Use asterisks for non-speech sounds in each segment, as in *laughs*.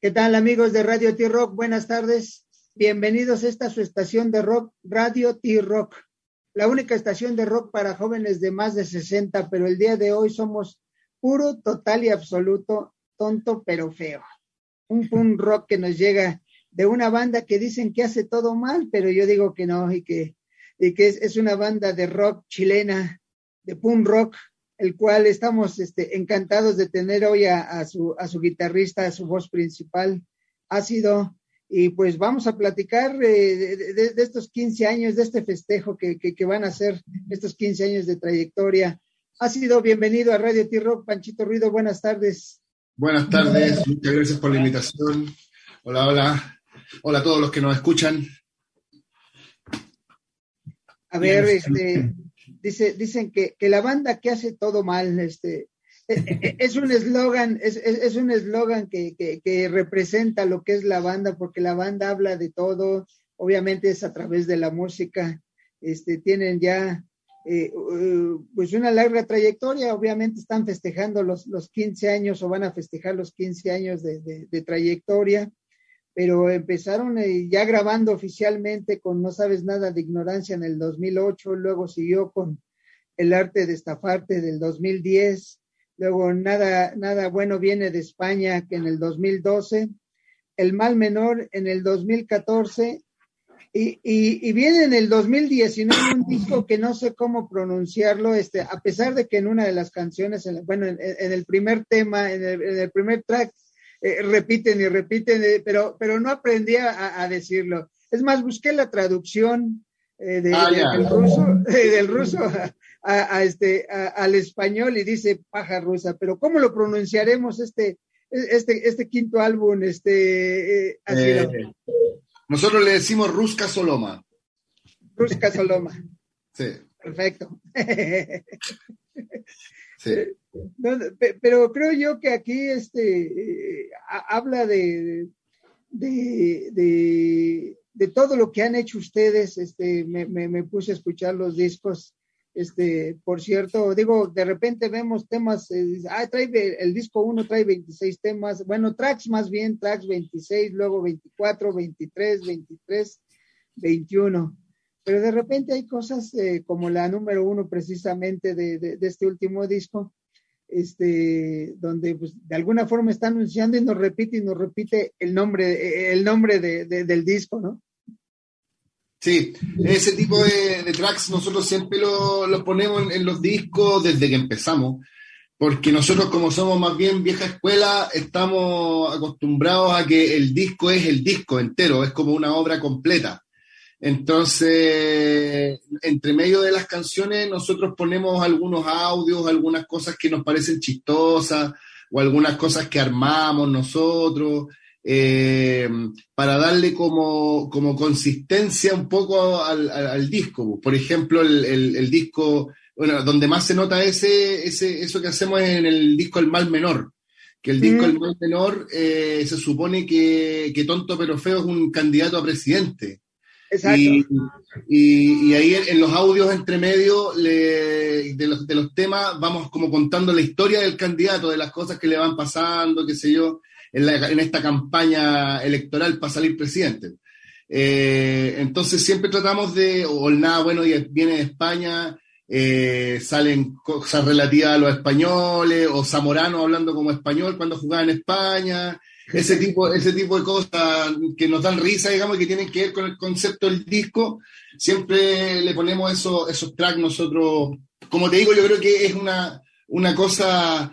¿Qué tal amigos de Radio T-Rock? Buenas tardes. Bienvenidos a esta su estación de rock, Radio T-Rock, la única estación de rock para jóvenes de más de 60, pero el día de hoy somos puro, total y absoluto, tonto pero feo. Un punk rock que nos llega de una banda que dicen que hace todo mal, pero yo digo que no y que, y que es, una banda de rock chilena, de punk rock, el cual estamos este, encantados de tener hoy a, su, a su guitarrista, a su voz principal, Ácido. Y pues vamos a platicar eh, de, estos 15 años, de este festejo que, que, van a ser estos 15 años de trayectoria. Ha sido bienvenido a Radio T-Rock, Panchito Ruido, buenas tardes. Buenas tardes, muchas gracias por la invitación. Hola, hola. Hola a todos los que nos escuchan. A ver, este, dice, dicen que, la banda que hace todo mal, este, e, e, e, es un eslogan, es, es, un eslogan que, que, representa lo que es la banda, porque la banda habla de todo, obviamente es a través de la música, este, tienen ya eh, pues una larga trayectoria, obviamente están festejando los, los 15 años o van a festejar los 15 años de, de trayectoria pero empezaron eh, ya grabando oficialmente con No sabes nada de ignorancia en el 2008, luego siguió con El arte de estafarte del 2010, luego Nada, nada bueno viene de España que en el 2012, El mal menor en el 2014 y, y, viene en el 2019 un disco que no sé cómo pronunciarlo, este, a pesar de que en una de las canciones, bueno, en, el primer tema, en el primer track, eh, repiten y repiten, eh, pero, pero no aprendí a, decirlo. Es más, busqué la traducción eh, ah, del ruso, *laughs* del ruso a, este, al español y dice paja rusa, pero ¿cómo lo pronunciaremos este, este, este quinto álbum? Este, nosotros le decimos Ruska Soloma. Ruska Soloma. Sí. Perfecto. *laughs* Sí. Pero creo yo que aquí este, eh, habla de, de, de, todo lo que han hecho ustedes. Este, me, me, puse a escuchar los discos. Este, por cierto, digo, de repente vemos temas, eh, ah, trae el disco 1 trae 26 temas, bueno, tracks más bien, tracks 26, luego 24, 23, 23, 21 pero de repente hay cosas eh, como la número uno precisamente de, de, este último disco, este, donde pues, de alguna forma está anunciando y nos repite y nos repite el nombre, el nombre de, del disco, ¿no? Sí, ese tipo de, tracks nosotros siempre lo, lo ponemos en, los discos desde que empezamos, porque nosotros como somos más bien vieja escuela, estamos acostumbrados a que el disco es el disco entero, es como una obra completa. Entonces, entre medio de las canciones, nosotros ponemos algunos audios, algunas cosas que nos parecen chistosas o algunas cosas que armamos nosotros, eh, para darle como, como, consistencia un poco al, disco. Por ejemplo, el, disco, bueno, donde más se nota ese, ese, eso que hacemos en el disco El Mal Menor, que el disco El Mal Menor eh, se supone que, que Tonto pero Feo es un candidato a presidente. Y, ahí en los audios entre medio de, los, de los temas vamos como contando la historia del candidato, de las cosas que le van pasando, qué sé yo, en, en esta campaña electoral para salir presidente. Eh, entonces siempre tratamos de, o el nada bueno viene de España, eh, salen cosas relativas a los españoles, o Zamorano hablando como español cuando jugaba en España, ese tipo, ese tipo de cosas que nos dan risa, digamos, que tienen que ver con el concepto del disco, siempre le ponemos eso, esos tracks nosotros, como te digo, yo creo que es una, una cosa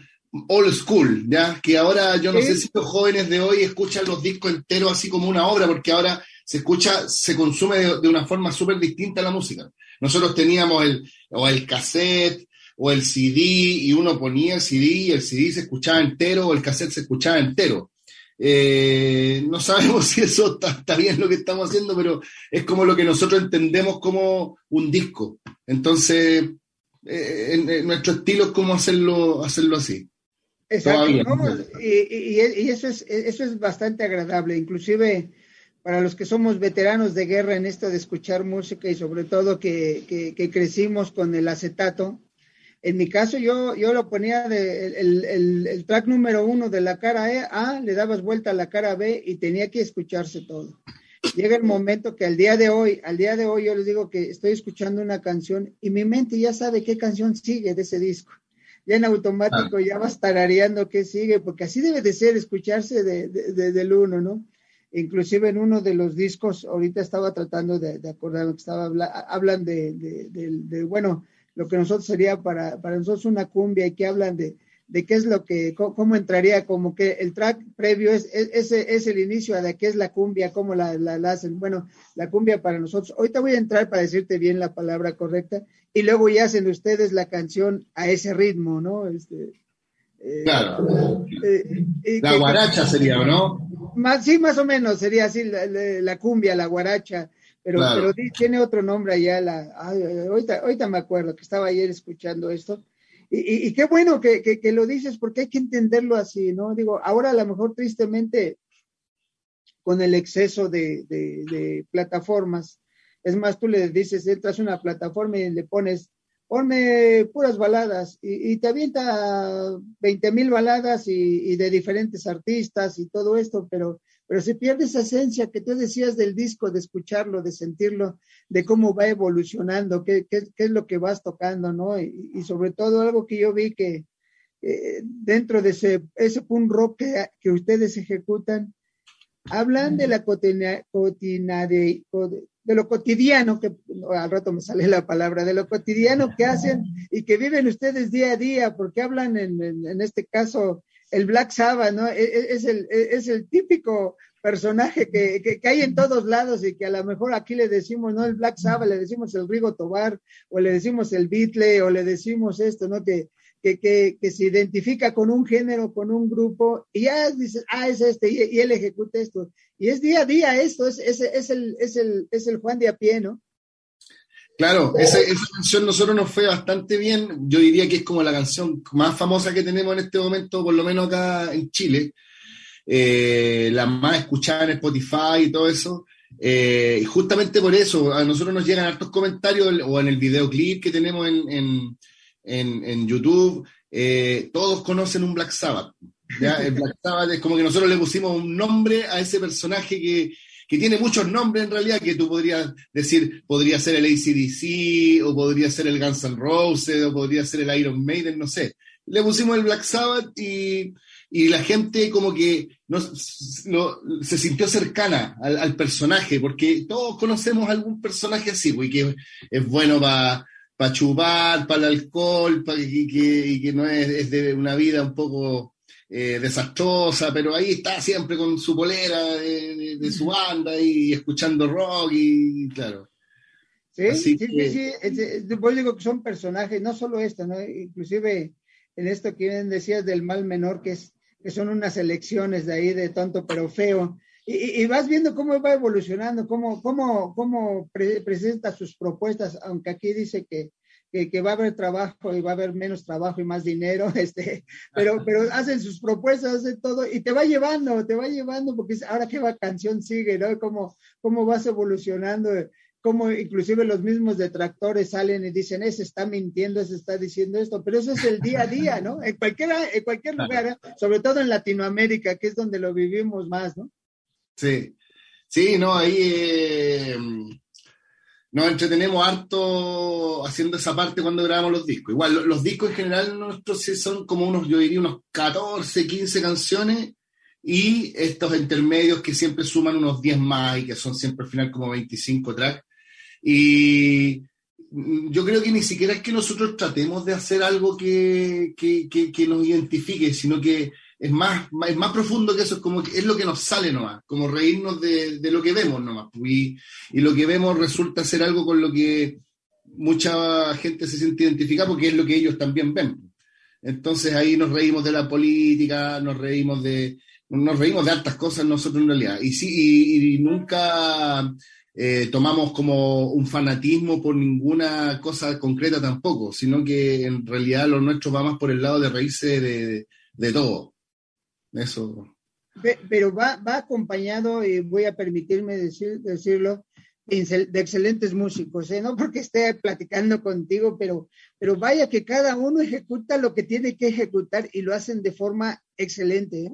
old school, ¿ya? Que ahora yo no sé si los jóvenes de hoy escuchan los discos enteros así como una obra, porque ahora se escucha, se consume de, una forma súper distinta la música. Nosotros teníamos el, o el cassette, o el CD, y uno ponía el CD y el CD se escuchaba entero, o el cassette se escuchaba entero. Eh, no sabemos *laughs* si eso está, bien lo que estamos haciendo, pero es como lo que nosotros entendemos como un disco. Entonces, eh, en, nuestro estilo es como hacerlo, hacerlo así. Exacto, y, eso, es, eso es bastante agradable, inclusive para los que somos veteranos de guerra en esto de escuchar música y sobre todo que, que crecimos con el acetato, En mi caso, yo, yo lo ponía de, el, el, track número uno de la cara e, A, le dabas vuelta a la cara B y tenía que escucharse todo. Llega el momento que al día de hoy, al día de hoy yo les digo que estoy escuchando una canción y mi mente ya sabe qué canción sigue de ese disco. Ya en automático ya vas tarareando qué sigue, porque así debe de ser escucharse de, de, del uno, ¿no? Inclusive en uno de los discos, ahorita estaba tratando de, de acordarme que estaba hablan de, de, bueno, lo que nosotros sería para, para nosotros una cumbia y que hablan de, de qué es lo que, cómo, entraría, como que el track previo es, ese es el inicio de qué es la cumbia, cómo la, la, hacen. Bueno, la cumbia para nosotros. Ahorita voy a entrar para decirte bien la palabra correcta y luego ya hacen ustedes la canción a ese ritmo, ¿no? Este, eh, claro. Eh, la guaracha sería, ¿no? Más, sí, más o menos, sería así la, cumbia, la guaracha pero, pero tiene otro nombre allá. La, ahorita, ahorita me acuerdo que estaba ayer escuchando esto. Y, y, qué bueno que, que, lo dices porque hay que entenderlo así, ¿no? Digo, ahora a lo mejor tristemente con el exceso de, de, de plataformas, es más, tú le dices, entras a una plataforma y le pones, ponme puras baladas y, y te avienta 20 mil baladas y, y, de diferentes artistas y todo esto, pero pero se pierde esa esencia que tú decías del disco, de escucharlo, de sentirlo, de cómo va evolucionando, qué, es lo que vas tocando, ¿no? Y, sobre todo algo que yo vi que eh, dentro de ese, ese punk rock que, ustedes ejecutan, hablan de la de, lo cotidiano, que al rato me sale la palabra, de lo cotidiano que hacen y que viven ustedes día a día, porque hablan en este caso el Black Sabbath, ¿no? E, e, es el, e, es el típico personaje que, que, hay en todos lados y que a lo mejor aquí le decimos, no el Black Sabbath, le decimos el Rigo Tobar, o le decimos el Beatle, o le decimos esto, ¿no? Que, que, que, que, se identifica con un género, con un grupo, y ya dices, ah, es este, y, él ejecuta esto. Y es día a día esto, es, es, es, el, es, el, es el Juan de a pie, ¿no? Claro, esa, esa canción nosotros nos fue bastante bien. Yo diría que es como la canción más famosa que tenemos en este momento, por lo menos acá en Chile. Eh, la más escuchada en Spotify y todo eso. Eh, y justamente por eso, a nosotros nos llegan hartos comentarios o en el videoclip que tenemos en, en, en, YouTube. Eh, todos conocen un Black Sabbath. ¿ya? El Black Sabbath es como que nosotros le pusimos un nombre a ese personaje que, que tiene muchos nombres en realidad, que tú podrías decir, podría ser el ACDC, o podría ser el Guns N' Roses, o podría ser el Iron Maiden, no sé. Le pusimos el Black Sabbath y, y la gente como que no, se sintió cercana al, personaje, porque todos conocemos algún personaje así, pues, que es bueno para pa chupar, para el alcohol, para y que, y que no es, es de una vida un poco eh, desastrosa, pero ahí está siempre con su polera de, su banda y escuchando rock y claro. Sí, sí, sí, digo que son personajes, no solo esto, ¿no? Inclusive en esto que decías del mal menor, que es que son unas elecciones de ahí de tonto pero feo, y, vas viendo cómo va evolucionando, cómo, cómo, cómo presenta sus propuestas, aunque aquí dice que que, va a haber trabajo y va a haber menos trabajo y más dinero, *laughs* este, pero, pero hacen sus propuestas, hacen todo y te va llevando, te va llevando, porque ahora qué canción sigue, ¿no? Cómo, cómo vas evolucionando, cómo inclusive los mismos detractores salen y dicen, ese está mintiendo, ese está diciendo esto, pero eso es el día a día, ¿no? En, cualquiera, en cualquier lugar, sobre todo en Latinoamérica, que es donde lo vivimos más, ¿no? Sí, sí, no, ahí... Eh nos entretenemos harto haciendo esa parte cuando grabamos los discos. Igual, los, discos en general nuestros son como unos, yo diría, unos 14, 15 canciones y estos intermedios que siempre suman unos 10 más y que son siempre al final como 25 tracks. Y yo creo que ni siquiera es que nosotros tratemos de hacer algo que, que, que nos identifique, sino que es más, es más profundo que eso, es como que es lo que nos sale nomás, como reírnos de, de lo que vemos nomás. Pues, y, y, lo que vemos resulta ser algo con lo que mucha gente se siente identificada porque es lo que ellos también ven. Entonces ahí nos reímos de la política, nos reímos de, nos reímos de altas cosas nosotros en realidad. Y sí, y, nunca eh, tomamos como un fanatismo por ninguna cosa concreta tampoco, sino que en realidad lo nuestro va más por el lado de reírse de, de todo. Eso. Pero va, va acompañado, y voy a permitirme decir, decirlo, de excelentes músicos, ¿eh? no porque esté platicando contigo, pero, pero vaya que cada uno ejecuta lo que tiene que ejecutar y lo hacen de forma excelente. ¿eh?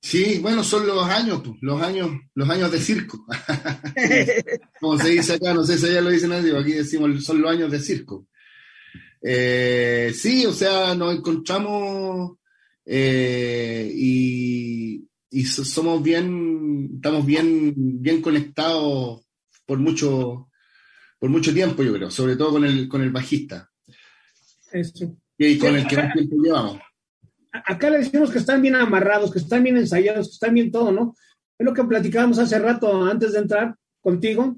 Sí, bueno, son los años, pues, los años, los años de circo. *laughs* Como se dice acá, no sé si allá lo dicen así, aquí decimos son los años de circo. Eh, sí, o sea, nos encontramos eh, y, y, somos bien, estamos bien, bien conectados por mucho, por mucho tiempo, yo creo, sobre todo con el, con el bajista. Eso. Y con el que más tiempo llevamos acá le decimos que están bien amarrados, que están bien ensayados, que están bien todo, ¿no? Es lo que platicábamos hace rato antes de entrar contigo,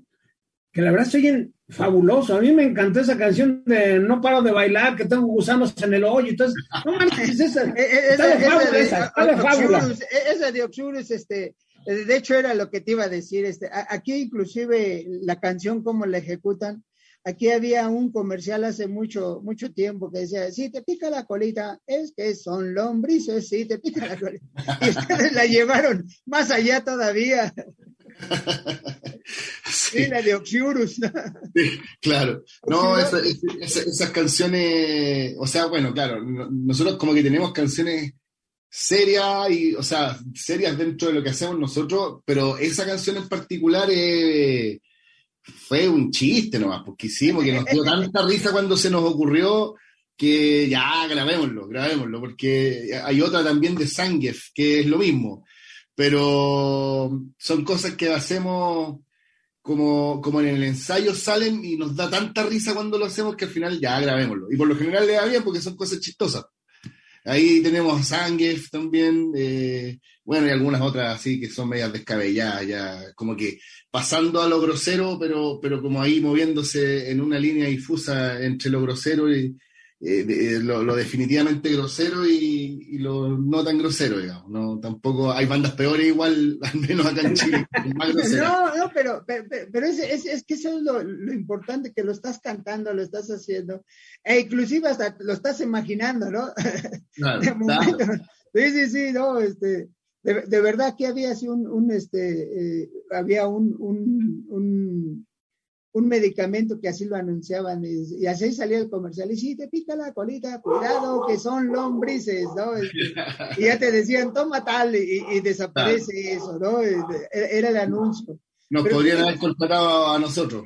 que la verdad se oyen fabuloso. A mí me encantó esa canción de No paro de bailar, que tengo gusanos en el hoyo. Entonces, no mames, *laughs* esa, esa, de fábula, esa. Esa de Oxurus, este, de hecho era lo que te iba a decir. Este, aquí inclusive la canción, como la ejecutan, Aquí había un comercial hace mucho, mucho tiempo que decía, si te pica la colita, es que son lombrices, si te pica la colita. *laughs* Y ustedes la llevaron más allá todavía. *laughs* Sí, la de Oxiurus. claro. No, esas canciones, o sea, bueno, claro, nosotros como que tenemos canciones serias y, o sea, serias dentro de lo que hacemos nosotros, pero esa canción en particular es fue un chiste nomás, porque hicimos, que nos dio *laughs* tanta risa cuando se nos ocurrió que ya grabémoslo, grabémoslo, porque hay otra también de Sangef, que es lo mismo, pero son cosas que hacemos como, como en el ensayo salen y nos da tanta risa cuando lo hacemos que al final ya grabémoslo. Y por lo general le da bien porque son cosas chistosas. Ahí tenemos a Sangef también, eh, bueno, y algunas otras así que son medias descabelladas, ya como que pasando a lo grosero, pero, pero como ahí moviéndose en una línea difusa entre lo grosero y eh, eh, lo, definitivamente grosero y, lo no tan grosero, digamos. No, tampoco hay bandas peores igual, *laughs* al menos acá en Chile. no, no, pero, pero, es, es, que eso es lo, importante, que lo estás cantando, lo estás haciendo, e inclusive hasta lo estás imaginando, ¿no? *laughs* Sí, sí, sí, no, este, de, verdad que había así un, un este, eh, había un, un, un, medicamento que así lo anunciaban y, así salía el comercial. Y si te pica la colita, cuidado que son lombrices, ¿no? Y ya te decían, toma tal y, desaparece eso, ¿no? E, era el anuncio. Nos podrían haber contratado a nosotros.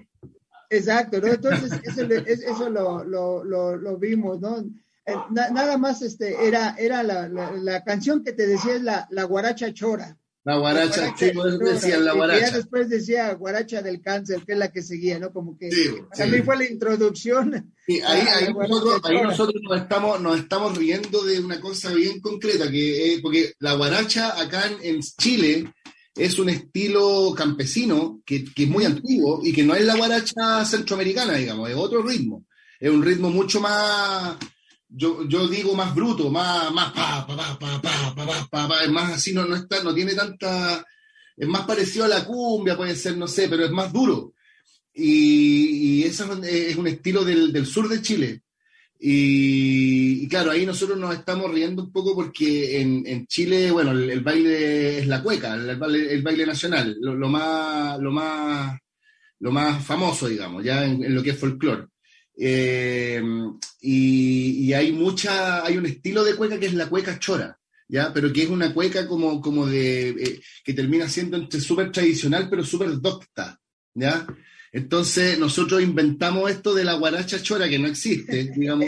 Exacto, ¿no? Entonces eso, eso lo, lo, lo, lo vimos, ¿no? Eh, nada más este, era, era la, la, canción que te decía es la, la guaracha chora. La guaracha, sí, decían la guaracha. Y ya después decía guaracha del cáncer, que es la que seguía, ¿no? Como que a mí fue la introducción. Sí, *laughs* ahí, ahí, nosotros, ahí nosotros, nos estamos, nos estamos riendo de una cosa bien concreta, que porque la guaracha acá en, Chile es un estilo campesino que, que, es muy antiguo y que no es la guaracha centroamericana, digamos, es otro ritmo. Es un ritmo mucho más, yo, yo digo más bruto, más, más pa, pa, pa, pa, pa, pa, pa, pa, es más así, no, no, está, no tiene tanta, es más parecido a la cumbia, puede ser, no sé, pero es más duro. Y, y eso es un estilo del, del sur de Chile. Y, claro, ahí nosotros nos estamos riendo un poco porque en, en Chile, bueno, el, baile es la cueca, el baile, el baile nacional, lo, más, lo, más, lo más famoso, digamos, ya en lo que es folclore. Eh, y, hay mucha, hay un estilo de cueca que es la cueca chora, ¿ya? Pero que es una cueca como, como de, eh, que termina siendo entre súper tradicional pero súper docta, ¿ya? Entonces nosotros inventamos esto de la guaracha chora que no existe, digamos,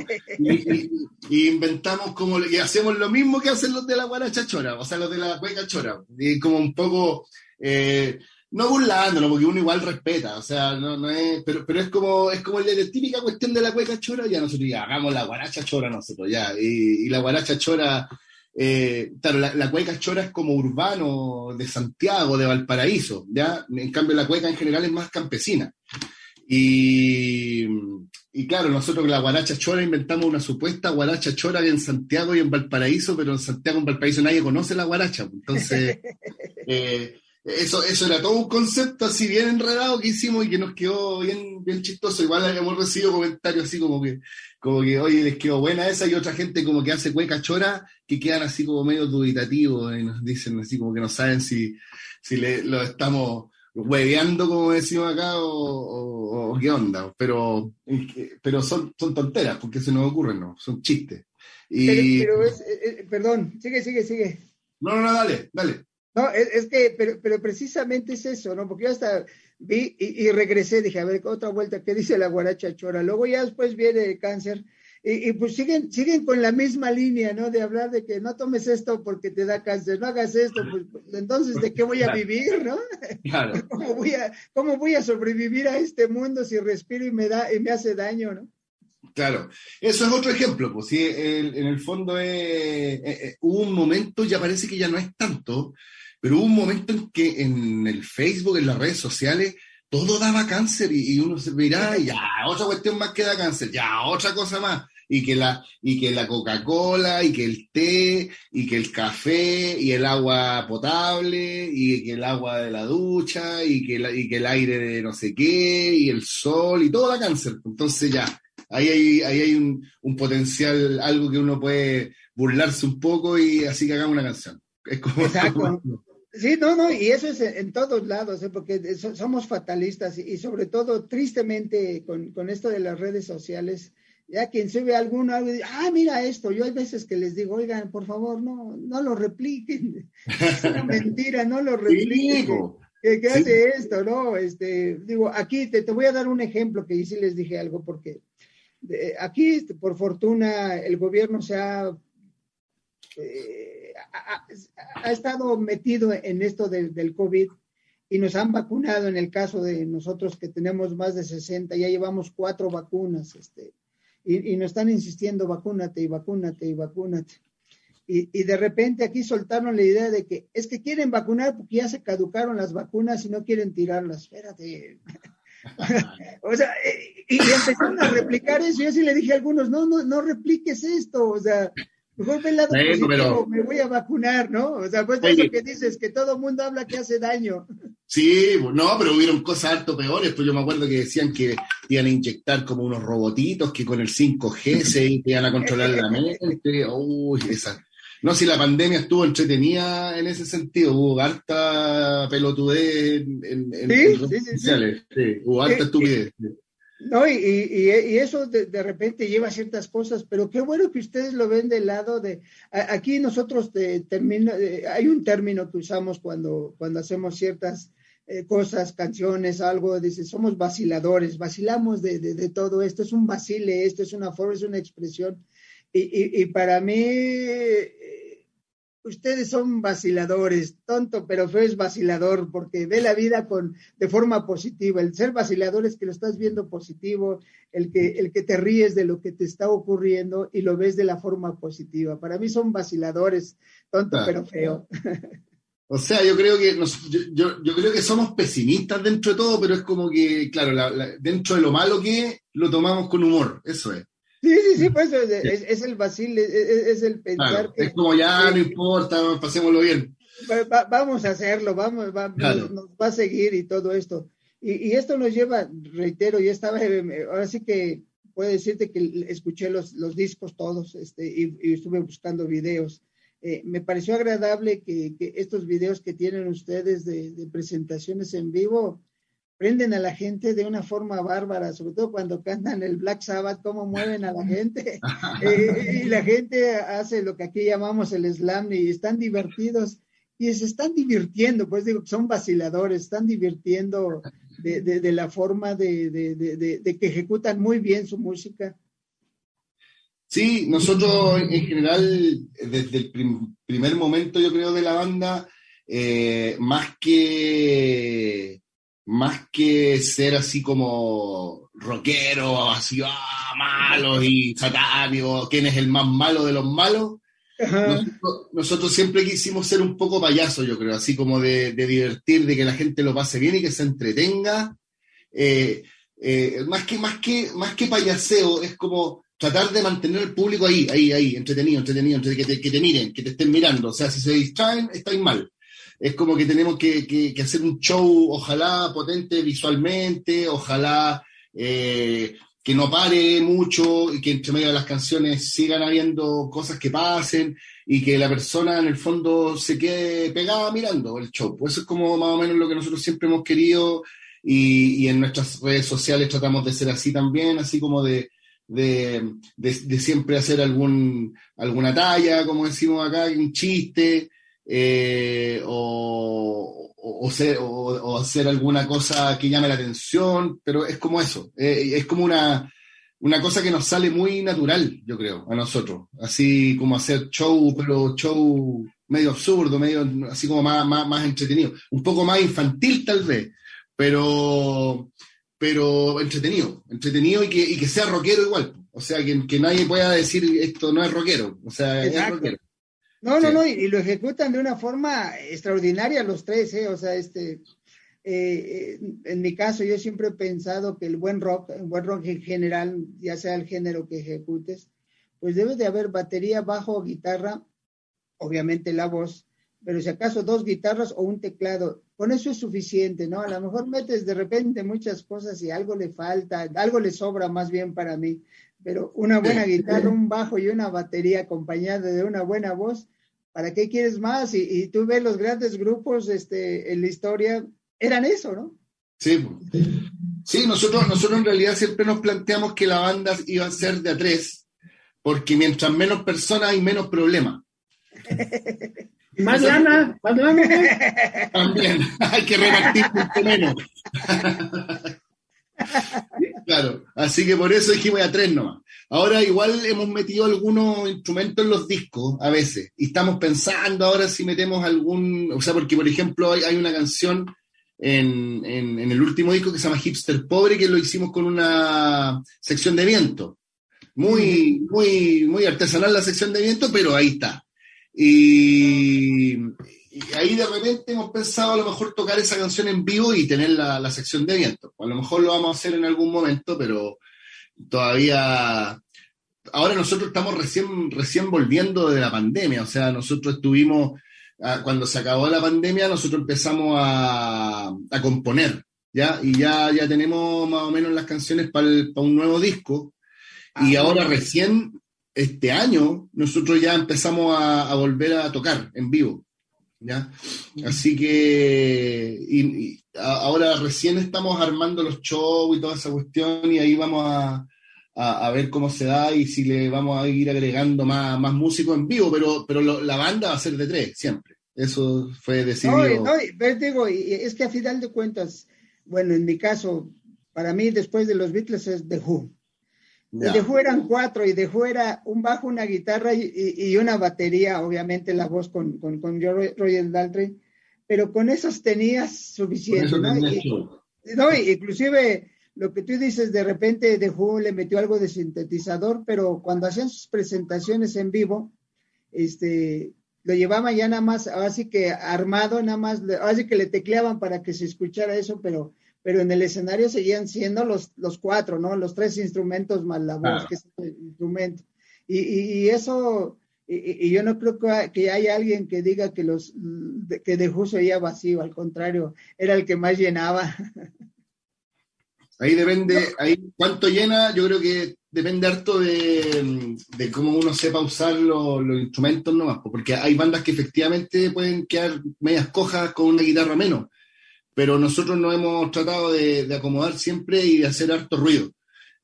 y, inventamos como, y hacemos lo mismo que hacen los de la guaracha chora, o sea, los de la cueca chora, y como un poco... Eh, no burlándolo, porque uno igual respeta, o sea, no, no es, pero, pero es como, es como la típica cuestión de la cueca chora, ya nosotros ya hagamos la guaracha chora nosotros, ya, y, y la guaracha chora, eh, claro, la, cueca chora es como urbano de Santiago, de Valparaíso, ya, en cambio la cueca en general es más campesina. Y, y claro, nosotros la guaracha chora inventamos una supuesta guaracha chora en Santiago y en Valparaíso, pero en Santiago y en Valparaíso nadie conoce la guaracha, entonces... *laughs* Eh, eso, eso era todo un concepto así bien enredado que hicimos y que nos quedó bien, bien chistoso. Igual hemos recibido comentarios así como que, como que, oye, les quedó buena esa y otra gente como que hace cueca chora que quedan así como medio dubitativos y nos dicen así como que no saben si, si le, lo estamos hueveando, como decimos acá, o, qué onda, pero, pero son, son tonteras, porque se nos ocurren, ¿no? Son chistes. Y... Pero, es, eh, eh, perdón, sigue, sigue, sigue. No, no, no, dale, dale. No, es, que, pero, pero precisamente es eso, ¿no? Porque yo hasta vi y, regresé, dije, a ver, otra vuelta, ¿qué dice la guaracha chora? Luego ya después viene el cáncer y, pues siguen, siguen con la misma línea, ¿no? De hablar de que no tomes esto porque te da cáncer, no hagas esto, pues, pues entonces, ¿de qué voy a vivir, no? Claro. *laughs* ¿Cómo voy a, cómo voy a sobrevivir a este mundo si respiro y me da, y me hace daño, no? Claro, eso es otro ejemplo, pues sí, en el fondo hubo un momento, ya parece que ya no es tanto, pero hubo un momento en que en el Facebook, en las redes sociales, todo daba cáncer y, y uno se mira, ya, otra cuestión más que da cáncer, ya, otra cosa más y que la, y que la Coca-Cola, y que el té, y que el café, y el agua potable, y que el agua de la ducha, y que, y que el aire de no sé qué, y el sol, y todo da cáncer. Entonces ya, ahí hay, ahí hay un, un potencial, algo que uno puede burlarse un poco y así que hagamos una canción. Es como, Exacto. *laughs* Sí, no, no, y eso es en todos lados, ¿eh? porque somos fatalistas y, sobre todo, tristemente, con, con, esto de las redes sociales, ya quien se ve alguno, ah, mira esto, yo hay veces que les digo, oigan, por favor, no, no lo repliquen, *laughs* es una mentira, no lo repliquen. ¿Qué, hace esto? No, este, digo, aquí te, te, voy a dar un ejemplo que sí les dije algo, porque aquí, por fortuna, el gobierno se ha, eh, ha, estado metido en esto del COVID y nos han vacunado en el caso de nosotros que tenemos más de 60, ya llevamos cuatro vacunas, este, y, nos están insistiendo, vacúnate y vacúnate y vacúnate. Y, y, de repente aquí soltaron la idea de que es que quieren vacunar porque ya se caducaron las vacunas y no quieren tirarlas. Espérate. *laughs* o sea, eh, y, empezaron a replicar eso. Yo sí le dije a algunos, no, no, no repliques esto. O sea, mejor ve el lado positivo, me voy a vacunar, ¿no? O sea, pues eso que dices, que todo el mundo habla que hace daño. Sí, no, pero hubieron cosas harto peores, pues yo me acuerdo que decían que iban a inyectar como unos robotitos que con el 5G se iban a controlar la mente. Uy, esa. No, si la pandemia estuvo entretenida en ese sentido, hubo harta pelotudez en, en, ¿Sí? redes sociales, sí, hubo harta estupidez. No, y, y, eso de, de, repente lleva ciertas cosas, pero qué bueno que ustedes lo ven del lado de, aquí nosotros de, termino, hay un término que usamos cuando, cuando hacemos ciertas eh, cosas, canciones, algo, dice, somos vaciladores, vacilamos de, todo esto, es un vacile, esto es una forma, es una expresión. Y, y para mí, eh, ustedes son vaciladores, tonto pero feo es vacilador, porque ve la vida con, de forma positiva. El ser vacilador es que lo estás viendo positivo, el que, el que te ríes de lo que te está ocurriendo y lo ves de la forma positiva. Para mí son vaciladores, tonto pero feo. O sea, yo creo que yo, yo, creo que somos pesimistas dentro de todo, pero es como que, claro, dentro de lo malo que es, lo tomamos con humor, eso es. Sí, sí, sí, pues es, el vacil, es, el pensar que... Es como ya, no importa, pasémoslo bien. vamos a hacerlo, vamos, nos, va a seguir y todo esto. Y, esto nos lleva, reitero, ya estaba, ahora sí que puedo decirte que escuché los, los discos todos este, y, y estuve buscando videos eh, me pareció agradable que, estos videos que tienen ustedes de, presentaciones en vivo prenden a la gente de una forma bárbara, sobre todo cuando cantan el Black Sabbath, cómo mueven a la gente. *laughs* Eh, y la gente hace lo que aquí llamamos el slam y están divertidos y se están divirtiendo, pues digo, son vaciladores, están divirtiendo de, la forma de que ejecutan muy bien su música. Sí, nosotros en general, desde el primer momento, yo creo, de la banda, eh, más que ser así como rockero, así ah, malos y satánicos, quién es el más malo de los malos, nosotros, siempre quisimos ser un poco payasos, yo creo, así como de, divertir, de que la gente lo pase bien y que se entretenga. Eh, eh, más, que, más, que, más que payaseo, es como tratar de mantener al público ahí, ahí, ahí, entretenido, entretenido, que te, que te miren, que te estén mirando. O sea, si se distraen, estáis mal. Es como que tenemos que, que, hacer un show, ojalá potente visualmente, ojalá eh, que no pare mucho y que entre medio de las canciones sigan habiendo cosas que pasen y que la persona en el fondo se quede pegada mirando el show. Pues eso es como más o menos lo que nosotros siempre hemos querido y, en nuestras redes sociales tratamos de ser así también, así como de, de, siempre hacer algún, alguna talla, como decimos acá, un chiste, eh, o, o, hacer alguna cosa que llame la atención, pero es como eso, eh, es como una, una cosa que nos sale muy natural, yo creo, a nosotros, así como hacer show, pero show medio absurdo, medio así como más, más, más entretenido, un poco más infantil tal vez, pero, pero entretenido, entretenido y que, y que sea rockero igual. O sea, que, que, nadie pueda decir esto no es rockero. O sea, es rockero. No, no, no, y, lo ejecutan de una forma extraordinaria los tres, ¿eh? O sea, este, eh, en mi caso yo siempre he pensado que el buen rock, el buen rock en general, ya sea el género que ejecutes, pues debe de haber batería, bajo, guitarra, obviamente la voz, pero si acaso dos guitarras o un teclado, con eso es suficiente, ¿no? A lo mejor metes de repente muchas cosas y algo le falta, algo le sobra más bien para mí, pero una buena guitarra, un bajo y una batería acompañada de una buena voz, ¿para qué quieres más? Y, tú ves los grandes grupos este, en la historia, eran eso, ¿no? Sí, sí nosotros, nosotros en realidad siempre nos planteamos que la banda iba a ser de a tres, porque mientras menos personas hay menos problemas. *laughs* Más lana, más lana. *laughs* También, hay que repartir mucho menos. *laughs* claro, así que por eso dijimos a tres nomás. Ahora igual hemos metido algunos instrumentos en los discos a veces y estamos pensando ahora si metemos algún, o sea, porque por ejemplo hay, una canción en, en, en, el último disco que se llama Hipster Pobre que lo hicimos con una sección de viento. Muy, muy, muy artesanal la sección de viento, pero ahí está. Y, ahí de repente hemos pensado a lo mejor tocar esa canción en vivo y tener la, sección de viento. A lo mejor lo vamos a hacer en algún momento, pero todavía... Ahora nosotros estamos recién, recién volviendo de la pandemia, o sea, nosotros estuvimos, ah, cuando se acabó la pandemia, nosotros empezamos a, a componer, ¿ya? Y ya, ya tenemos más o menos las canciones para un nuevo disco. y ah, ahora recién este año nosotros ya empezamos a, volver a tocar en vivo. ¿ya? Así que y, ahora recién estamos armando los shows y toda esa cuestión y ahí vamos a, a, ver cómo se da y si le vamos a ir agregando más, más músicos en vivo, pero, pero la banda va a ser de tres, siempre. Eso fue decidido. No, digo, es que a final de cuentas, bueno, en mi caso, para mí después de los Beatles es The Who. Y de Who eran cuatro, y de Who era un bajo, una guitarra y, una batería, obviamente la voz con, con, con Royal Daltrey, pero con esos tenías suficiente, ¿no? no, inclusive lo que tú dices, de repente de Who le metió algo de sintetizador, pero cuando hacían sus presentaciones en vivo, este, lo llevaban ya nada más, así que armado, nada más, así que le tecleaban para que se escuchara eso, pero pero en el escenario seguían siendo los, los cuatro, ¿no? Los tres instrumentos más la voz, que es el instrumento. Y, y, eso, y, yo no creo que, que haya alguien que diga que los que de Justo ya vacío, al contrario, era el que más llenaba. *laughs* Ahí depende, ahí cuánto llena, yo creo que depende harto de, de cómo uno sepa usar los, los instrumentos nomás, porque hay bandas que efectivamente pueden quedar medias cojas con una guitarra menos pero nosotros nos hemos tratado de, acomodar siempre y de hacer harto ruido.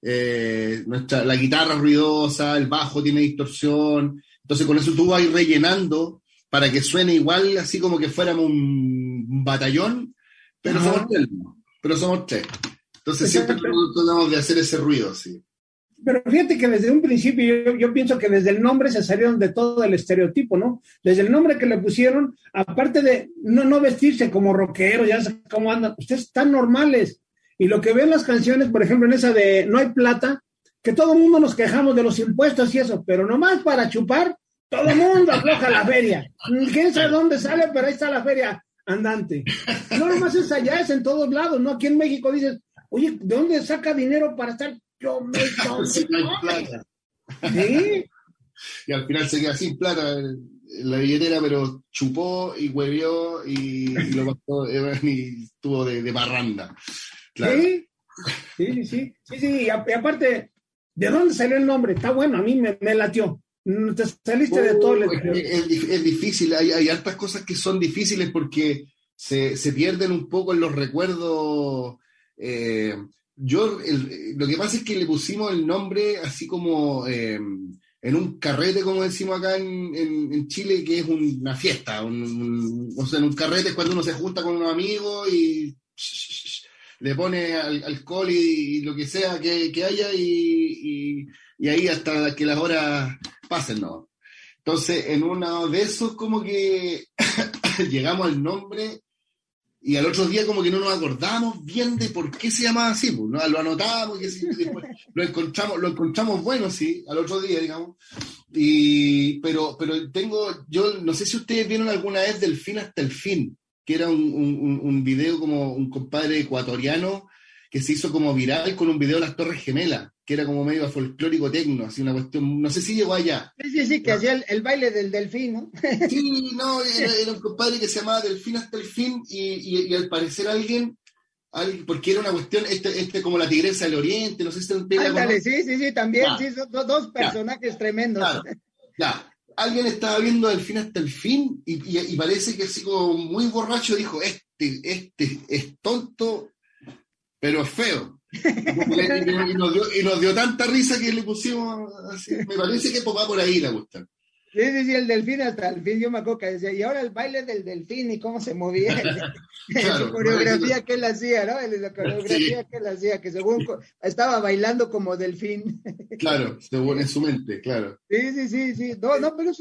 Eh, nuestra, la guitarra ruidosa, el bajo tiene distorsión, entonces con eso tú vas rellenando para que suene igual, así como que fuéramos un batallón, pero somos tres, pero somos tres. Entonces siempre tratamos de hacer ese ruido, sí. Pero fíjate que desde un principio yo, pienso que desde el nombre se salieron de todo el estereotipo, ¿no? Desde el nombre que le pusieron, aparte de no, no vestirse como rockero, ya sé cómo andan, ustedes están normales. Y lo que ven las canciones, por ejemplo, en esa de No hay plata, que todo el mundo nos quejamos de los impuestos y eso, pero nomás para chupar, todo el mundo afloja la feria. ¿Quién sabe dónde sale? Pero ahí está la feria andante. No nomás es allá, es en todos lados, ¿no? Aquí en México dices, oye, ¿de dónde saca dinero para estar yo me *laughs* plata. ¿Sí? Y al final se queda sin plata en la billetera, pero chupó y huevió y, lo pasó y estuvo de, de barranda. Claro. ¿Sí? Sí, sí, sí, sí, y, aparte, ¿de dónde salió el nombre? Está bueno, a mí me, latió. Te saliste de todo. es, difícil, hay, hay hartas cosas que son difíciles porque se, se pierden un poco en los recuerdos. Eh, yo, lo que pasa es que le pusimos el nombre así como eh, en un carrete, como decimos acá en, en, Chile, que es una fiesta. O sea, en un carrete es cuando uno se junta con unos amigos y le pone alcohol y, lo que sea que, que haya y, y, ahí hasta que las horas pasen, ¿no? Entonces, en uno de esos como que *coughs* llegamos al nombre y al otro día como que no nos acordamos bien de por qué se llamaba así, pues, ¿no? lo anotamos y después *laughs* lo encontramos, lo encontramos bueno, sí, al otro día, digamos. Y, pero, pero tengo, yo no sé si ustedes vieron alguna vez del fin hasta el fin, que era un, un, un video como un compadre ecuatoriano que se hizo como viral con un video de las Torres Gemelas que era como medio folclórico tecno, así una cuestión, no sé si llegó allá. Sí, sí, sí, que hacía el, baile del delfín, ¿no? Sí, *laughs* no, era, un compadre que se llamaba Delfín hasta el fin y, al parecer alguien, porque era una cuestión, este, este como la tigresa del oriente, no sé si se Ándale, sí, sí, sí, también, sí, son dos personajes tremendos. Alguien estaba viendo Delfín hasta el fin y, y, parece que así como muy borracho dijo, este, este es tonto, pero es feo *laughs* y, nos dio, tanta risa que le pusimos así. Me parece que va por ahí la gusta. Sí, sí, sí, el delfín hasta el fin, yo me acuerdo que decía, y ahora el baile del delfín y cómo se movía, *laughs* *laughs* la coreografía que él hacía, ¿no? La coreografía que él hacía, que según estaba bailando como delfín. claro, según en su mente, claro. Sí, sí, sí, sí, no, no, pero,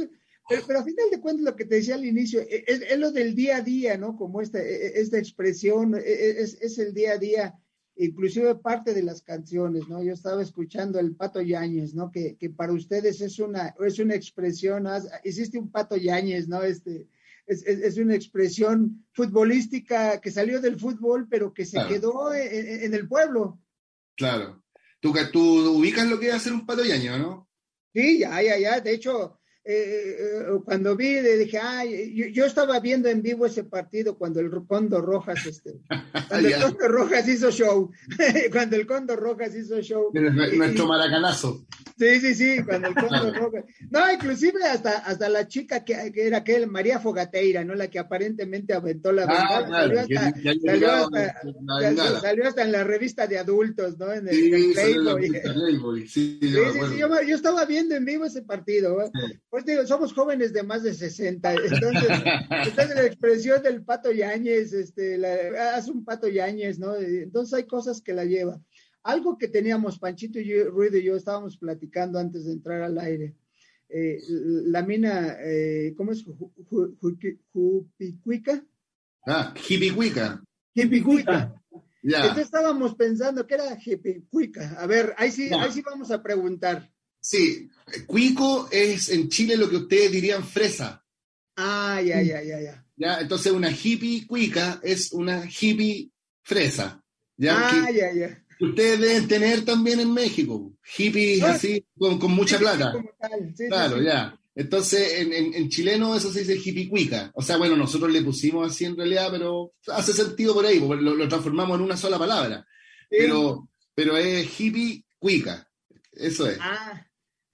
pero, a final de cuentas lo que te decía al inicio, e, es, es lo del día a día, ¿no? Como esta, e, esta expresión, e, es, es el día a día inclusive parte de las canciones, ¿no? Yo estaba escuchando el Pato Yáñez, ¿no? Que, que para ustedes es una, es una expresión, hiciste un Pato Yáñez, ¿no? Este, es, es, una expresión futbolística que salió del fútbol, pero que se quedó en, el pueblo. Claro. ¿Tú, tú ubicas lo que es hacer un Pato Yáñez, ¿no? Sí, ya, ya, ya. De hecho, eh, eh, cuando vi, dije, ay, yo, estaba viendo en vivo ese partido cuando el Condo Rojas, este, *laughs* *laughs* cuando el Condo Rojas hizo show, cuando el Condo Rojas hizo show. nuestro maracanazo. Sí, sí, sí, cuando el *laughs* Condo Rojas. No, inclusive hasta, hasta la chica que, que, era aquel, María Fogateira, ¿no? La que aparentemente aventó la ah, salió, hasta, salió, hasta, en la revista de adultos, ¿no? En el, Playboy. Sí, sí, sí, yo, yo, estaba viendo en vivo ese partido. Pues digo, somos jóvenes de más de 60, entonces, entonces la expresión del pato Yáñez, este, la, haz un pato Yáñez, ¿no? Entonces hay cosas que la lleva. Algo que teníamos, Panchito y Ruido y yo estábamos platicando antes de entrar al aire. Eh, la mina, eh, ¿cómo es? Jupicuica. Ah, Jipicuica. Jipicuica. Ya. Entonces estábamos pensando que era Jipicuica. A ver, ahí sí, ahí sí vamos a preguntar. Sí, cuico es en Chile lo que ustedes dirían fresa. Ah, ya, ya, ya, ya. Ya, entonces una hippie cuica es una hippie fresa. ¿ya? Ah, ya, ya. Ustedes deben tener también en México, hippies ah, así, con, mucha plata. claro, ya. Entonces, en, en, chileno eso se dice hippie cuica. O sea, bueno, nosotros le pusimos así en realidad, pero hace sentido por ahí, porque lo, transformamos en una sola palabra. Pero, pero es hippie cuica. Eso es. Ah,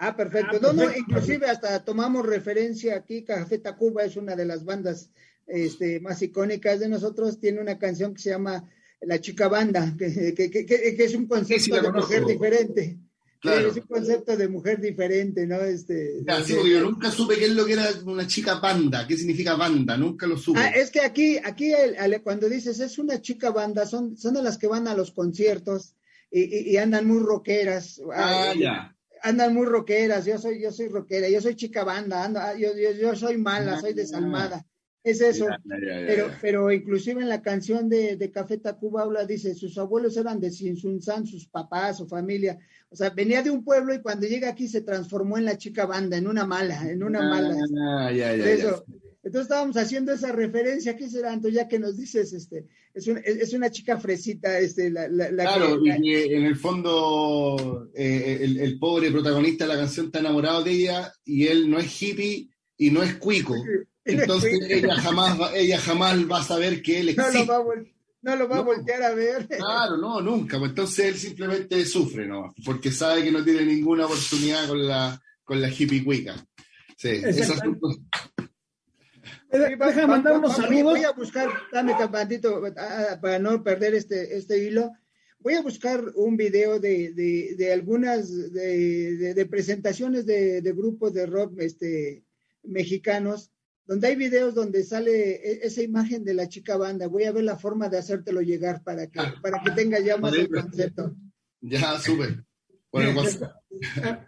Ah, perfecto. No, no, inclusive hasta tomamos referencia aquí, Café Tacuba es una de las bandas este, más icónicas de nosotros, tiene una canción que se llama La Chica Banda, *laughs* que, que, que, que es un concepto de mujer diferente. Claro. Es un concepto de mujer diferente, ¿no? Este, sí, yo nunca supe qué es lo que era una chica banda, qué significa banda, nunca lo supe. Ah, es que aquí, aquí cuando dices es una chica banda, son, son de las que van a los conciertos y, y, andan muy rockeras. Ah, ya andan muy rockeras, yo soy, yo soy rockera, yo soy chica banda, ando, ah, yo, yo, soy mala, soy desalmada. Es eso. pero, pero inclusive en la canción de, de Café Tacuba habla, dice, sus abuelos eran de Sinsunzán, sus papás, su familia. O sea, venía de un pueblo y cuando llega aquí se transformó en la chica banda, en una mala, en una mala. Ah, ya, ya, eso. Entonces estábamos haciendo esa referencia, ¿qué será? Entonces ya que nos dices, este, es, es una chica fresita, este, la, la, Claro, y que en el fondo eh, el, el, pobre protagonista de la canción está enamorado de ella y él no es hippie y no es cuico. *laughs* Entonces ella jamás, ella jamás va a saber que él *laughs* existe. No lo va a No lo va a voltear a ver. Claro, no, nunca. Pues entonces él simplemente sufre, ¿no? Porque sabe que no tiene ninguna oportunidad con la, con la hippie cuica. Sí, esas son Deja mandar unos saludos. Voy a buscar, dame tantito para no perder este, este hilo. Voy a buscar un video de, de, de algunas de, de presentaciones de, grupos de rock este, mexicanos, donde hay videos donde sale e, esa imagen de la chica banda. Voy a ver la forma de hacértelo llegar para que, para que tenga ya más el concepto. Ya, sube. Bueno, pues.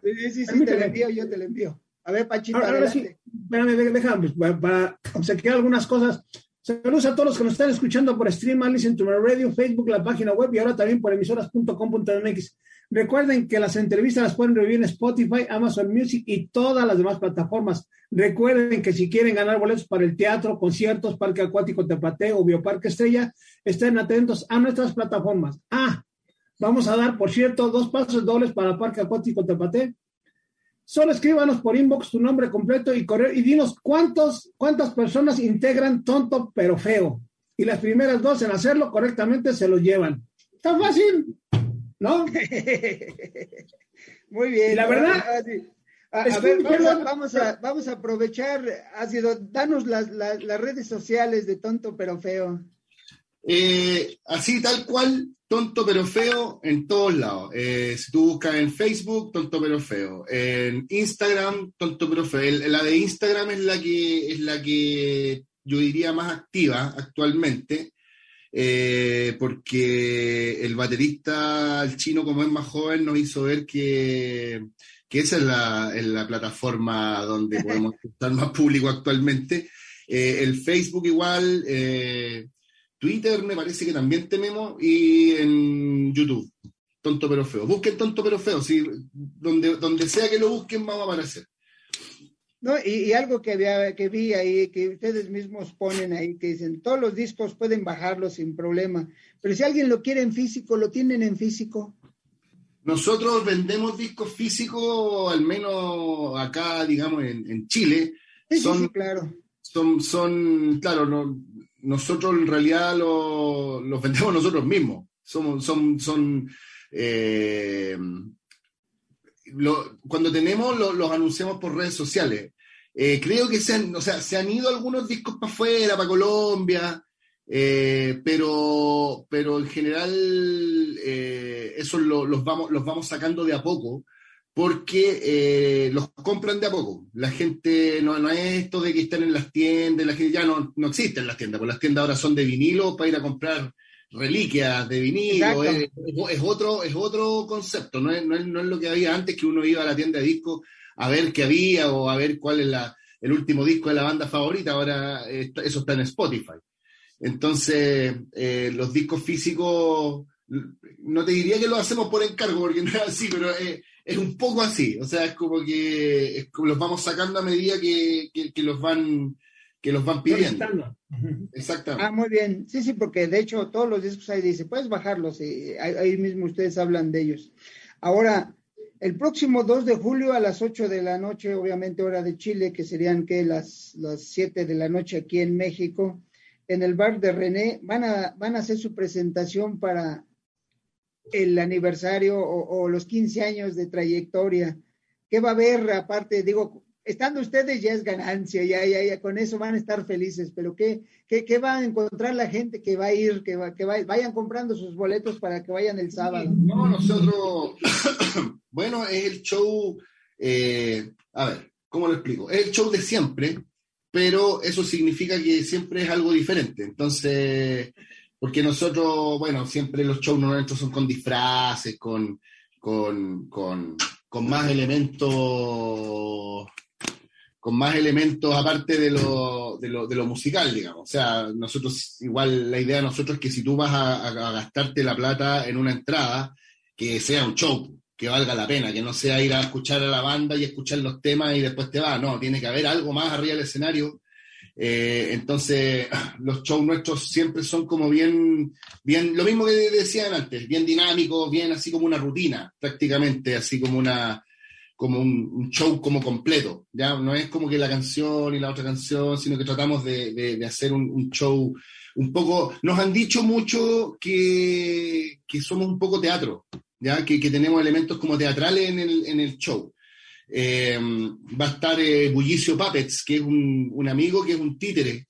sí, sí, sí, te lo envío, yo te lo envío. A ver, Pachito, ahora, sí, espérame, déjame, pues, para, para algunas cosas. Saludos a todos los que nos están escuchando por Stream, Listen to My Radio, Facebook, la página web y ahora también por emisoras.com.mx. Recuerden que las entrevistas las pueden revivir en Spotify, Amazon Music y todas las demás plataformas. Recuerden que si quieren ganar boletos para el teatro, conciertos, Parque Acuático Tepate o Bioparque Estrella, estén atentos a nuestras plataformas. Ah, vamos a dar, por cierto, dos pasos dobles para Parque Acuático Tepate Solo escríbanos por inbox tu nombre completo y correo y dinos cuántos, cuántas personas integran tonto pero feo. Y las primeras dos en hacerlo correctamente se lo llevan. Está fácil, ¿no? *laughs* Muy bien. la verdad, a, ver, vamos, a, vamos, a, aprovechar, ha sido, danos las, las, las redes sociales de tonto pero feo. Eh, así tal cual, tonto pero feo en todos lados. Eh, si tú buscas en Facebook, tonto pero feo. En Instagram, tonto pero feo. la de Instagram es la que es la que yo diría más activa actualmente. Eh, porque el baterista, el chino, como es más joven, nos hizo ver que, que esa es la, es la plataforma donde podemos *laughs* estar más público actualmente. el Facebook igual, Twitter me parece que también tenemos y en YouTube. Tonto pero feo. Busquen tonto pero feo. Si, donde, donde sea que lo busquen, vamos a aparecer. No, y, algo que, había, que vi ahí, que ustedes mismos ponen ahí, que dicen, todos los discos pueden bajarlos sin problema, pero si alguien lo quiere en físico, lo tienen en físico. Nosotros vendemos discos físicos, al menos acá, digamos, en, Chile. Sí, son, claro. Son, son, claro, no, nosotros en realidad los vendemos nosotros mismos. Somos, son, son eh, cuando tenemos los anunciamos por redes sociales. Eh, creo que se han, o sea, se han ido algunos discos para afuera, para Colombia, eh, pero, pero en general eso los, vamos, los vamos sacando de a poco porque eh, los compran de a poco. La gente, no, no, es esto de que están en las tiendas, la gente ya no, no existen las tiendas, porque las tiendas ahora son de vinilo para ir a comprar reliquias de vinilo, es, otro, es otro concepto, no es, no, es, no es lo que había antes que uno iba a la tienda de discos a ver qué había o a ver cuál es la, el último disco de la banda favorita, ahora eso está en Spotify. Entonces, eh, los discos físicos, no te diría que lo hacemos por encargo, porque no es así, pero... Eh, es un poco así, o sea, es como que los vamos sacando a medida que, los van que los van pidiendo. Exactamente. Ah, muy bien. Sí, sí, porque de hecho todos los discos ahí dice, puedes bajarlos y ahí, mismo ustedes hablan de ellos. Ahora, el próximo 2 de julio a las 8 de la noche, obviamente hora de Chile, que serían que las, las 7 de la noche aquí en México, en el bar de René, van a, van a hacer su presentación para el aniversario o, los 15 años de trayectoria. ¿Qué va a haber aparte? Digo, estando ustedes ya es ganancia, ya, ya, ya, con eso van a estar felices, pero ¿qué, qué, va a encontrar la gente que va a ir, que, va, que vayan comprando sus boletos para que vayan el sábado? No, nosotros, *coughs* bueno, es el show, eh, a ver, ¿cómo lo explico? Es el show de siempre, pero eso significa que siempre es algo diferente. Entonces, porque nosotros, bueno, siempre los shows nuestros son con disfraces, con, con, con, con más elementos, con más elementos aparte de lo, de, lo, de lo, musical, digamos. O sea, nosotros, igual la idea de nosotros es que si tú vas a, a gastarte la plata en una entrada, que sea un show, que valga la pena, que no sea ir a escuchar a la banda y escuchar los temas y después te va, no, tiene que haber algo más arriba del escenario eh, entonces, *laughs* los shows nuestros siempre son como bien, bien, lo mismo que decían antes, bien dinámicos, bien así como una rutina, prácticamente, así como una, como un, show como completo, ¿ya? No es como que la canción y la otra canción, sino que tratamos de, hacer un, show un poco... Nos han dicho mucho que, somos un poco teatro, ¿ya? Que, tenemos elementos como teatrales en el, en el show. Eh, va a estar eh, Bullicio Puppets, que es un, amigo que es un títere.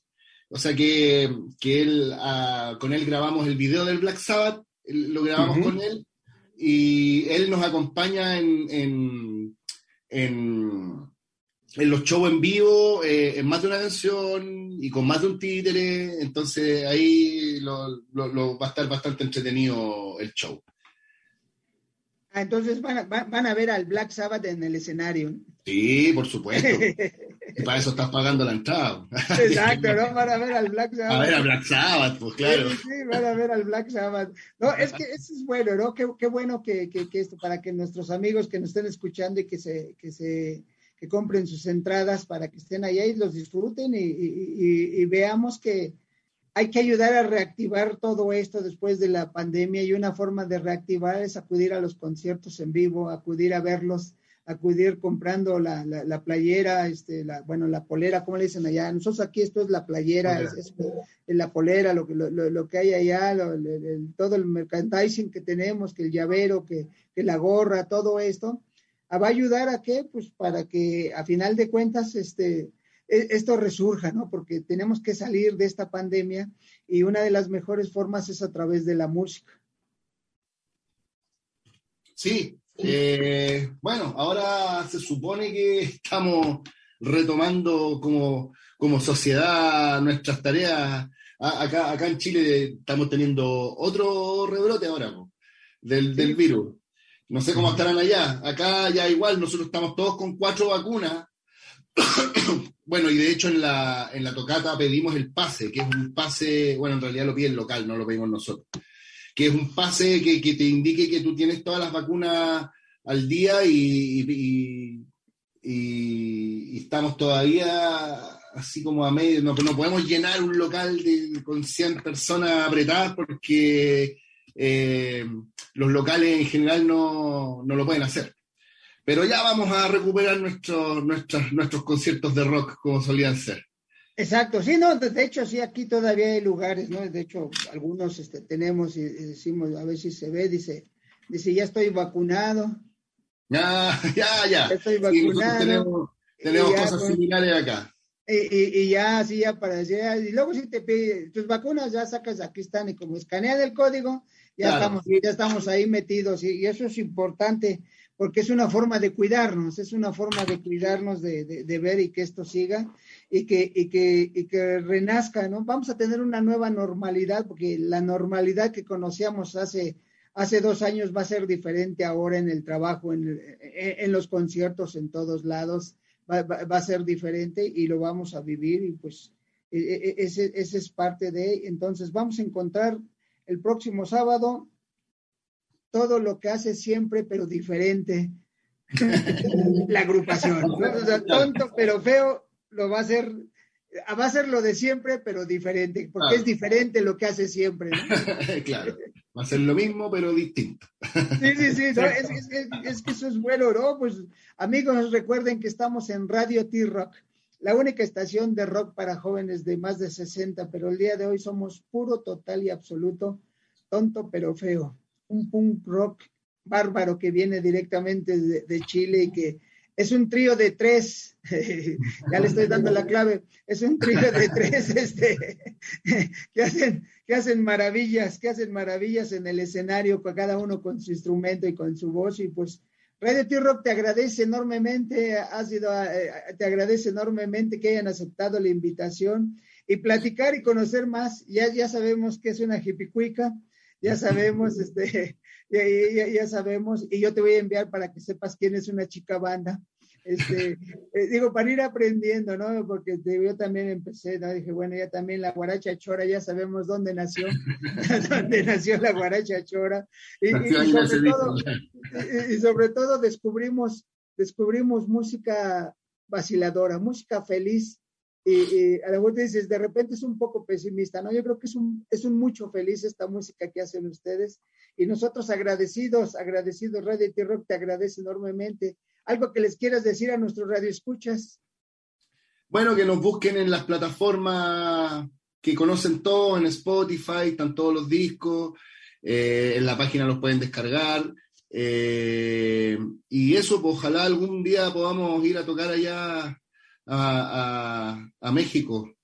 O sea que, él, ah, con él grabamos el video del Black Sabbath, lo grabamos con él y él nos acompaña en, en, en, los shows en vivo, eh, en más de una canción y con más de un títere, entonces ahí lo, va a estar bastante entretenido el show. Ah, entonces van a, van a ver al Black Sabbath en el escenario. Sí, por supuesto. *laughs* y para eso estás pagando la entrada. Exacto, ¿no? Van a ver al Black Sabbath. *laughs* A ver al Black Sabbath, pues claro. Sí, sí, van a ver al Black Sabbath. No, es que eso es bueno, ¿no? Qué, qué bueno que, que, que, esto, para que nuestros amigos que nos estén escuchando y que se, que se que compren sus entradas para que estén allá y los disfruten y, y, y veamos que, hay que ayudar a reactivar todo esto después de la pandemia y una forma de reactivar es acudir a los conciertos en vivo, acudir a verlos, acudir comprando la, la, playera, este, la, bueno, la polera, ¿cómo le dicen allá? Nosotros aquí esto es la playera, es, la polera, lo, lo, lo, que hay allá, todo el merchandising que tenemos, que el llavero, que, que la gorra, todo esto, va a ayudar a qué? Pues para que a final de cuentas, este, esto resurja, ¿no? Porque tenemos que salir de esta pandemia y una de las mejores formas es a través de la música. Sí, eh, bueno, ahora se supone que estamos retomando como, como sociedad nuestras tareas. Acá, acá en Chile estamos teniendo otro rebrote ahora del, del virus. No sé cómo estarán allá. Acá ya igual, nosotros estamos todos con cuatro vacunas bueno, y de hecho en la, en la tocata pedimos el pase, que es un pase, bueno, en realidad lo pide el local, no lo pedimos nosotros, que es un pase que, te indique que tú tienes todas las vacunas al día y, y, estamos todavía así como a medio, no, no podemos llenar un local de, con 100 personas apretadas porque eh, los locales en general no, no lo pueden hacer. Pero ya vamos a recuperar nuestros nuestros conciertos de rock como solían ser. Exacto, sí, no, de hecho, sí, aquí todavía hay lugares, ¿no? De hecho, algunos este, tenemos y, decimos, a ver si se ve, dice, dice, ya estoy vacunado. Ya, *laughs* ya, ya. estoy vacunado. tenemos, cosas pues, similares acá. Y, y, ya, sí, ya para decir, y luego si te pide tus vacunas, ya sacas, aquí están, y como escanean el código, ya estamos, ya estamos ahí metidos, y eso es importante porque es una forma de cuidarnos, es una forma de cuidarnos, de, de, ver y que esto siga y que, y que, y que renazca, ¿no? Vamos a tener una nueva normalidad, porque la normalidad que conocíamos hace, hace dos años va a ser diferente ahora en el trabajo, en, en, los conciertos, en todos lados, va, va, a ser diferente y lo vamos a vivir y pues e, e, e, ese, ese es parte de, entonces vamos a encontrar el próximo sábado todo lo que hace siempre, pero diferente. *laughs* la agrupación. O sea, tonto, pero feo, lo va a hacer, va a ser lo de siempre, pero diferente, porque es diferente lo que hace siempre. *laughs* claro, va a ser lo mismo, pero distinto. sí, sí, sí, es, que eso es bueno, ¿no? Pues amigos, recuerden que estamos en Radio T-Rock, la única estación de rock para jóvenes de más de 60, pero el día de hoy somos puro, total y absoluto, tonto, pero feo un punk rock bárbaro que viene directamente de, Chile y que es un trío de tres, *laughs* ya le estoy dando la clave, es un trío de tres este, *laughs* que, hacen, que hacen maravillas, que hacen maravillas en el escenario, cada uno con su instrumento y con su voz, y pues Radio T-Rock te agradece enormemente, ha sido, eh, te agradece enormemente que hayan aceptado la invitación. Y platicar y conocer más, ya, ya sabemos que es una hipicuica, ya sabemos, este, *laughs* ya, ya, sabemos, y yo te voy a enviar para que sepas quién es una chica banda. Este, *laughs* eh, digo, para ir aprendiendo, ¿no? Porque yo también empecé, ¿no? Dije, bueno, ya también la guaracha chora, ya sabemos dónde nació, *laughs* dónde nació la guaracha chora. Y, sobre todo, y, sobre todo descubrimos, descubrimos música vaciladora, música feliz, y, a lo mejor dices, de repente es un poco pesimista, ¿no? Yo creo que es un, es un mucho feliz esta música que hacen ustedes y nosotros agradecidos, agradecidos, Radio T-Rock te agradece enormemente algo que les quieras decir a nuestros radioescuchas. Bueno, que nos busquen en las plataformas que conocen todo, en Spotify, están todos los discos, eh, en la página los pueden descargar. Eh, y eso, pues ojalá algún día podamos ir a tocar allá a, a, México.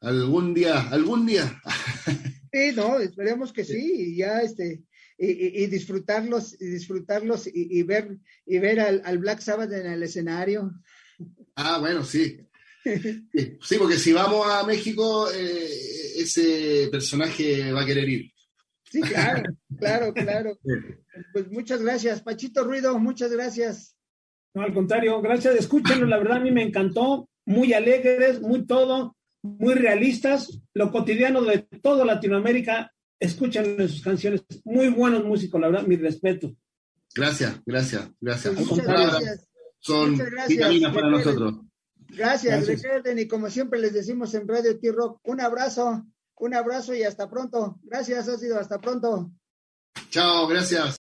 Algún día, algún día. *laughs* Sí, no, esperemos que sí, y ya este, y, disfrutarlos, y disfrutarlos y, ver, y ver al, Black Sabbath en el escenario. Ah, bueno, sí. *laughs* Sí, porque si vamos a México, eh, ese personaje va a querer ir. Sí, claro, claro, claro. *laughs* Pues muchas gracias, Pachito Ruido, muchas gracias. No, al contrario, gracias, escúchenos, la verdad a mí me encantó, muy alegres, muy todo, muy realistas, lo cotidiano de toda Latinoamérica, escuchan sus canciones, muy buenos músicos, la verdad, mi respeto. Gracias, gracias, gracias. Pues muchas gracias. Son vitaminas para nosotros. Gracias, recuerden, y como siempre les decimos en Radio T-Rock, un abrazo, un abrazo y hasta pronto. Gracias, ha sido hasta pronto. Chao, gracias.